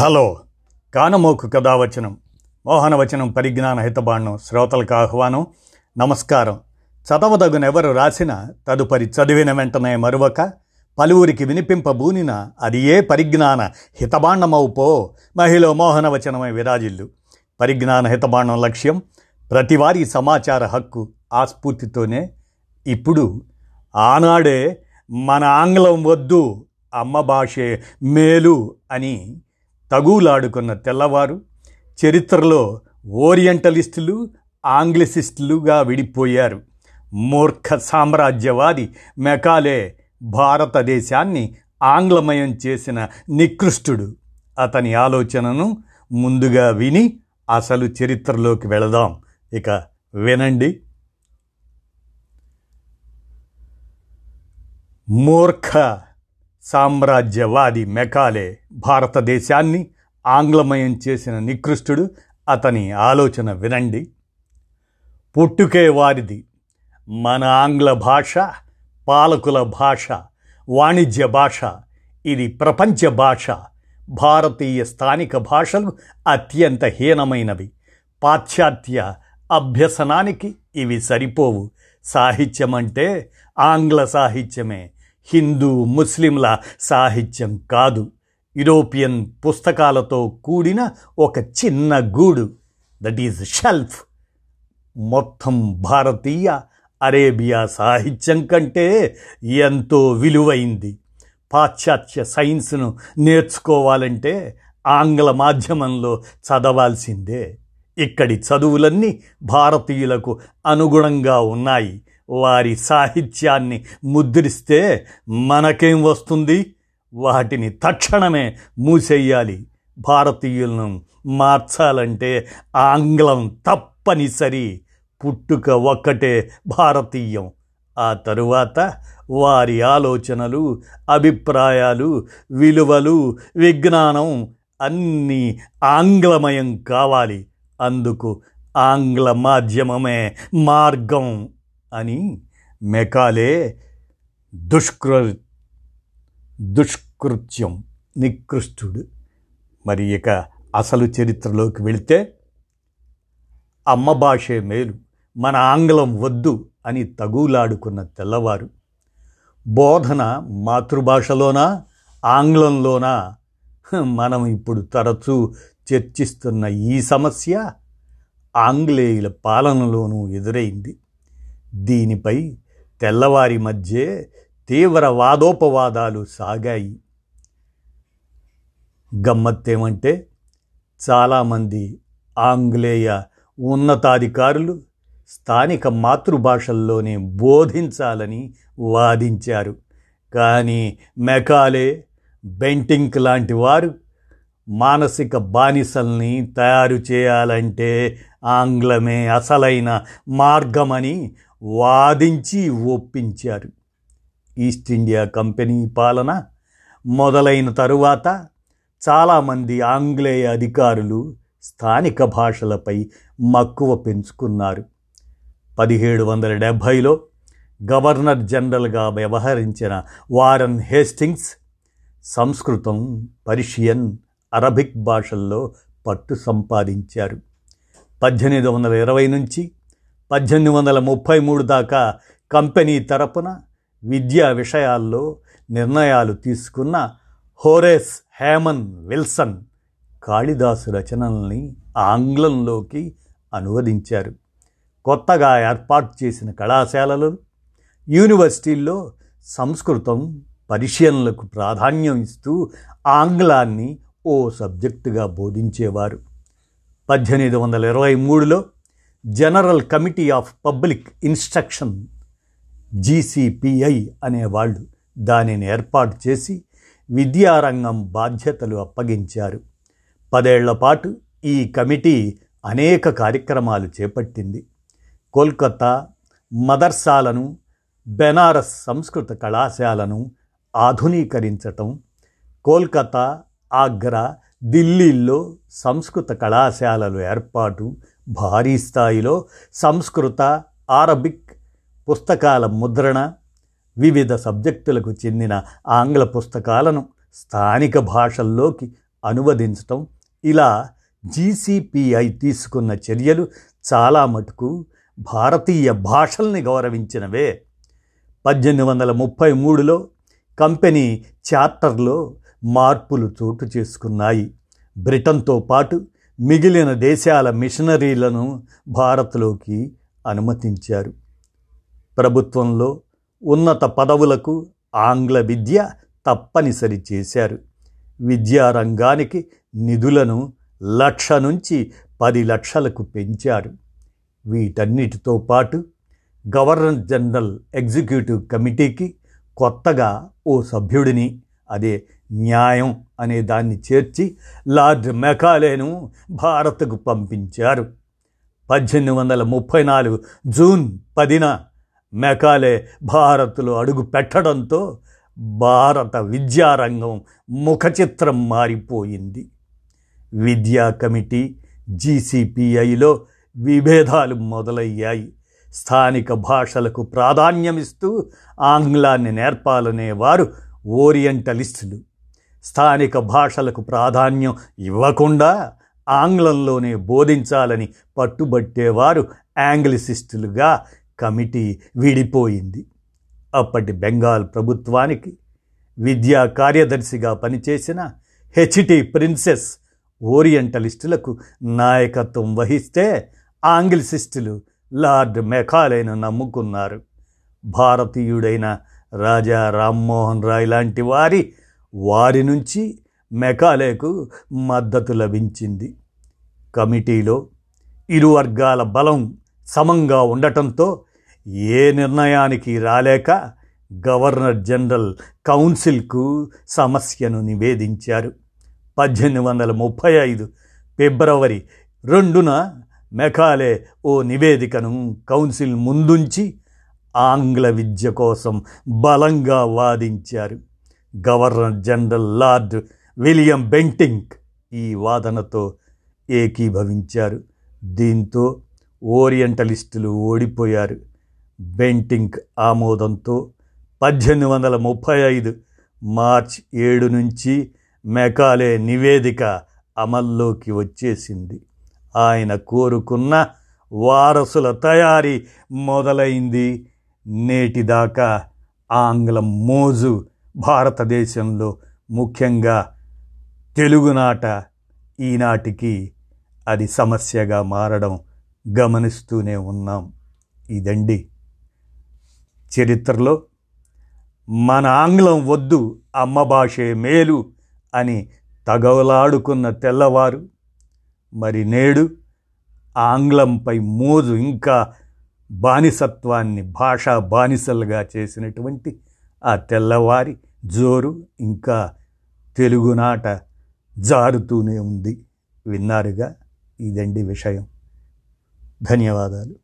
Hello. కానమోకు కథావచనం. మోహనవచనం పరిజ్ఞాన హితబాణం. శ్రోతలకు ఆహ్వానం. నమస్కారం. చదవదగునెవరు రాసిన తదుపరి చదివిన వెంటనే మరువక పలువురికి వినిపింపబూనిన అది ఏ పరిజ్ఞాన హితబాండమవుపో మహిళ మోహనవచనమై విరాజిల్లు. పరిజ్ఞాన హితబాండం లక్ష్యం ప్రతివారీ సమాచార హక్కు ఆస్ఫూర్తితోనే. ఇప్పుడు ఆనాడే మన ఆంగ్లం వద్దు అమ్మ భాషే మేలు అని తగులాడుకున్న తెల్లవారు చరిత్రలో ఓరియంటలిస్టులు ఆంగ్లసిస్టులుగా విడిపోయారు. మూర్ఖ సామ్రాజ్యవాది మెకాలే భారతదేశాన్ని ఆంగ్లమయం చేసిన నికృష్టుడు. అతని ఆలోచనను ముందుగా విని అసలు చరిత్రలోకి వెళదాం. ఇక వినండి. మూర్ఖ సామ్రాజ్యవాది మెకాలే భారతదేశాన్ని ఆంగ్లమయం చేసిన నికృష్టుడు. అతని ఆలోచన వినండి. పుట్టుకే వారిది మన ఆంగ్ల భాష పాలకుల భాష వాణిజ్య భాష. ఇది ప్రపంచ భాష. భారతీయ స్థానిక భాషలు అత్యంత హీనమైనవి. పాశ్చాత్య అభ్యసనానికి ఇవి సరిపోవు. సాహిత్యం అంటే ఆంగ్ల సాహిత్యమే. హిందూ ముస్లింల సాహిత్యం కాదు. యూరోపియన్ పుస్తకాలతో కూడిన ఒక చిన్న గూడు. దట్ ఈజ్ షెల్ఫ్ మొత్తం భారతీయ అరేబియా సాహిత్యం కంటే ఎంతో విలువైంది. పాశ్చాత్య సైన్స్ను నేర్చుకోవాలంటే ఆంగ్ల మాధ్యమంలో చదవాల్సిందే. ఇక్కడి చదువులన్నీ భారతీయులకు అనుగుణంగా ఉన్నాయి. వారి సాహిత్యాన్ని ముద్రిస్తే మనకేం వస్తుంది? వాటిని తక్షణమే మూసేయాలి. భారతీయులను మార్చాలంటే ఆంగ్లం తప్పనిసరి. పుట్టుక ఒక్కటే భారతీయం. ఆ తరువాత వారి ఆలోచనలు అభిప్రాయాలు విలువలు విజ్ఞానం అన్నీ ఆంగ్లమయం కావాలి. అందుకు ఆంగ్ల మాధ్యమమే మార్గం. అని మెకాలే దుష్కృ దుష్కృత్యం. నికృష్టుడు. మరి ఇక అసలు చరిత్రలోకి వెళితే అమ్మ భాషే మేలు. మన ఆంగ్లం వద్దు అని తగులాడుకున్న తెల్లవారు. బోధన మాతృభాషలోనా ఆంగ్లంలోనా? మనం ఇప్పుడు తరచూ చర్చిస్తున్న ఈ సమస్య ఆంగ్లేయుల పాలనలోనూ ఎదురైంది. దీనిపై తెల్లవారి మధ్య తీవ్ర వాదోపవాదాలు సాగాయి. గమ్మత్తేమంటే చాలామంది ఆంగ్లేయ ఉన్నతాధికారులు స్థానిక మాతృభాషల్లోనే బోధించాలని వాదించారు. కానీ మెకాలే బెంటింక్ లాంటి వారు మానసిక బానిసల్ని తయారు చేయాలంటే ఆంగ్లమే అసలైన మార్గమని వాదించి ఒప్పించారు. ఈస్ట్ ఇండియా కంపెనీ పాలన మొదలైన తరువాత చాలామంది ఆంగ్లేయ అధికారులు స్థానిక భాషలపై మక్కువ పెంచుకున్నారు. పదిహేడు వందల డెబ్భైలో గవర్నర్ జనరల్గా వ్యవహరించిన వారన్ హేస్టింగ్స్ సంస్కృతం పర్షియన్ అరబిక్ భాషల్లో పట్టు సంపాదించారు. పద్దెనిమిది వందల ఇరవై నుంచి పద్దెనిమిది వందల ముప్పై మూడు దాకా కంపెనీ తరపున విద్యా విషయాల్లో నిర్ణయాలు తీసుకున్న హోరేస్ హేమన్ విల్సన్ కాళిదాసు రచనల్ని ఆంగ్లంలోకి అనువదించారు. కొత్తగా ఏర్పాటు చేసిన కళాశాలలు యూనివర్సిటీల్లో సంస్కృతం పరిశీలనలకు ప్రాధాన్యం ఇస్తూ ఆంగ్లాన్ని ఓ సబ్జెక్టుగా బోధించేవారు. పద్దెనిమిది వందల ఇరవై మూడులో general committee of public instruction GCPI అనేవాళ్ళు దానిని ఏర్పాటు చేసి విద్యారంగం బాధ్యతలు అప్పగించారు. పదేళ్ళ పాటు ఈ కమిటీ అనేక కార్యక్రమాలు చేపట్టింది. కోల్కతా మదర్సాలను బెనారస్ సంస్కృత కళాశాలను ఆధునీకరించటం కోల్కతా ఆగ్రా ఢిల్లీల్లో సంస్కృత కళాశాలలు ఏర్పాటు భారీ స్థాయిలో సంస్కృత ఆరబిక్ పుస్తకాల ముద్రణ వివిధ సబ్జెక్టులకు చెందిన ఆంగ్ల పుస్తకాలను స్థానిక భాషల్లోకి అనువదించటం ఇలా జీసీపీఐ తీసుకున్న చర్యలు చాలా మటుకు భారతీయ భాషల్ని గౌరవించినవే. పద్దెనిమిది వందల ముప్పై మూడులో కంపెనీ చార్టర్లో మార్పులు చోటు చేసుకున్నాయి. బ్రిటన్తో పాటు మిగిలిన దేశాల మిషనరీలను భారత్లోకి అనుమతించారు. ప్రభుత్వంలో ఉన్నత పదవులకు ఆంగ్ల విద్య తప్పనిసరి చేశారు. విద్యారంగానికి నిధులను లక్ష నుంచి పది లక్షలకు పెంచారు. వీటన్నిటితో పాటు గవర్నర్ జనరల్ ఎగ్జిక్యూటివ్ కమిటీకి కొత్తగా ఓ సభ్యుడిని అదే న్యాయం అనే దాన్ని చేర్చి లార్డ్ మెకాలేను భారత్కు పంపించారు. పద్దెనిమిది వందల ముప్పై నాలుగు జూన్ పదిన మెకాలే భారత్లో అడుగు పెట్టడంతో భారత విద్యారంగం ముఖచిత్రం మారిపోయింది. విద్యా కమిటీ జీసీపీఐలో విభేదాలు మొదలయ్యాయి. స్థానిక భాషలకు ప్రాధాన్యమిస్తూ ఆంగ్లాన్ని నేర్పాలనే వారు ఓరియంటలిస్టులు. స్థానిక భాషలకు ప్రాధాన్యం ఇవ్వకుండా ఆంగ్లంలోనే బోధించాలని పట్టుబట్టేవారు యాంగ్లిసిస్టులుగా కమిటీ విడిపోయింది. అప్పటి బెంగాల్ ప్రభుత్వానికి విద్యా కార్యదర్శిగా పనిచేసిన హెచ్టి ప్రిన్సెస్ ఓరియంటలిస్టులకు నాయకత్వం వహిస్తే ఆంగ్లిసిస్టులు లార్డ్ మెకాలేను నమ్ముకున్నారు. భారతీయుడైన రాజా రామ్మోహన్ రాయ్ లాంటి వారి వారి నుంచి మెకాలేకు మద్దతు లభించింది. కమిటీలో ఇరు వర్గాల బలం సమంగా ఉండటంతో ఏ నిర్ణయానికి రాలేక గవర్నర్ జనరల్ కౌన్సిల్కు సమస్యను నివేదించారు. పద్దెనిమిది వందల ముప్పై ఐదు ఫిబ్రవరి రెండున మెకాలే ఓ నివేదికను కౌన్సిల్ ముందుంచి ఆంగ్ల విద్య కోసం బలంగా వాదించారు. Governor general lord William Bentinck ఈ వాదనతో ఏకీభవించారు. దీంతో ఓరియంటలిస్టులు ఓడిపోయారు. బెంటింగ్ ఆమోదంతో పద్దెనిమిది వందల ముప్పై ఐదు మార్చ్ ఏడు నుంచి మెకాలే నివేదిక అమల్లోకి వచ్చేసింది. ఆయన కోరుకున్న వారసుల తయారీ మొదలైంది. నేటిదాకా ఆంగ్లం మోజు భారతదేశంలో ముఖ్యంగా తెలుగునాట ఈనాటికి అది సమస్యగా మారడం గమనిస్తూనే ఉన్నాం. ఇదండి చరిత్రలో మన ఆంగ్లం వద్దు అమ్మ భాషే మేలు అని తగవలాడుకున్న తెల్లవారు మరి నేడు ఆంగ్లంపై మోజు ఇంకా బానిసత్వాన్ని భాషా బానిసలుగా చేసినటువంటి ఆ తెల్లవారి జోరు ఇంకా తెలుగునాట జారుతూనే ఉంది. విన్నారుగా? ఇదండి విషయం. ధన్యవాదాలు.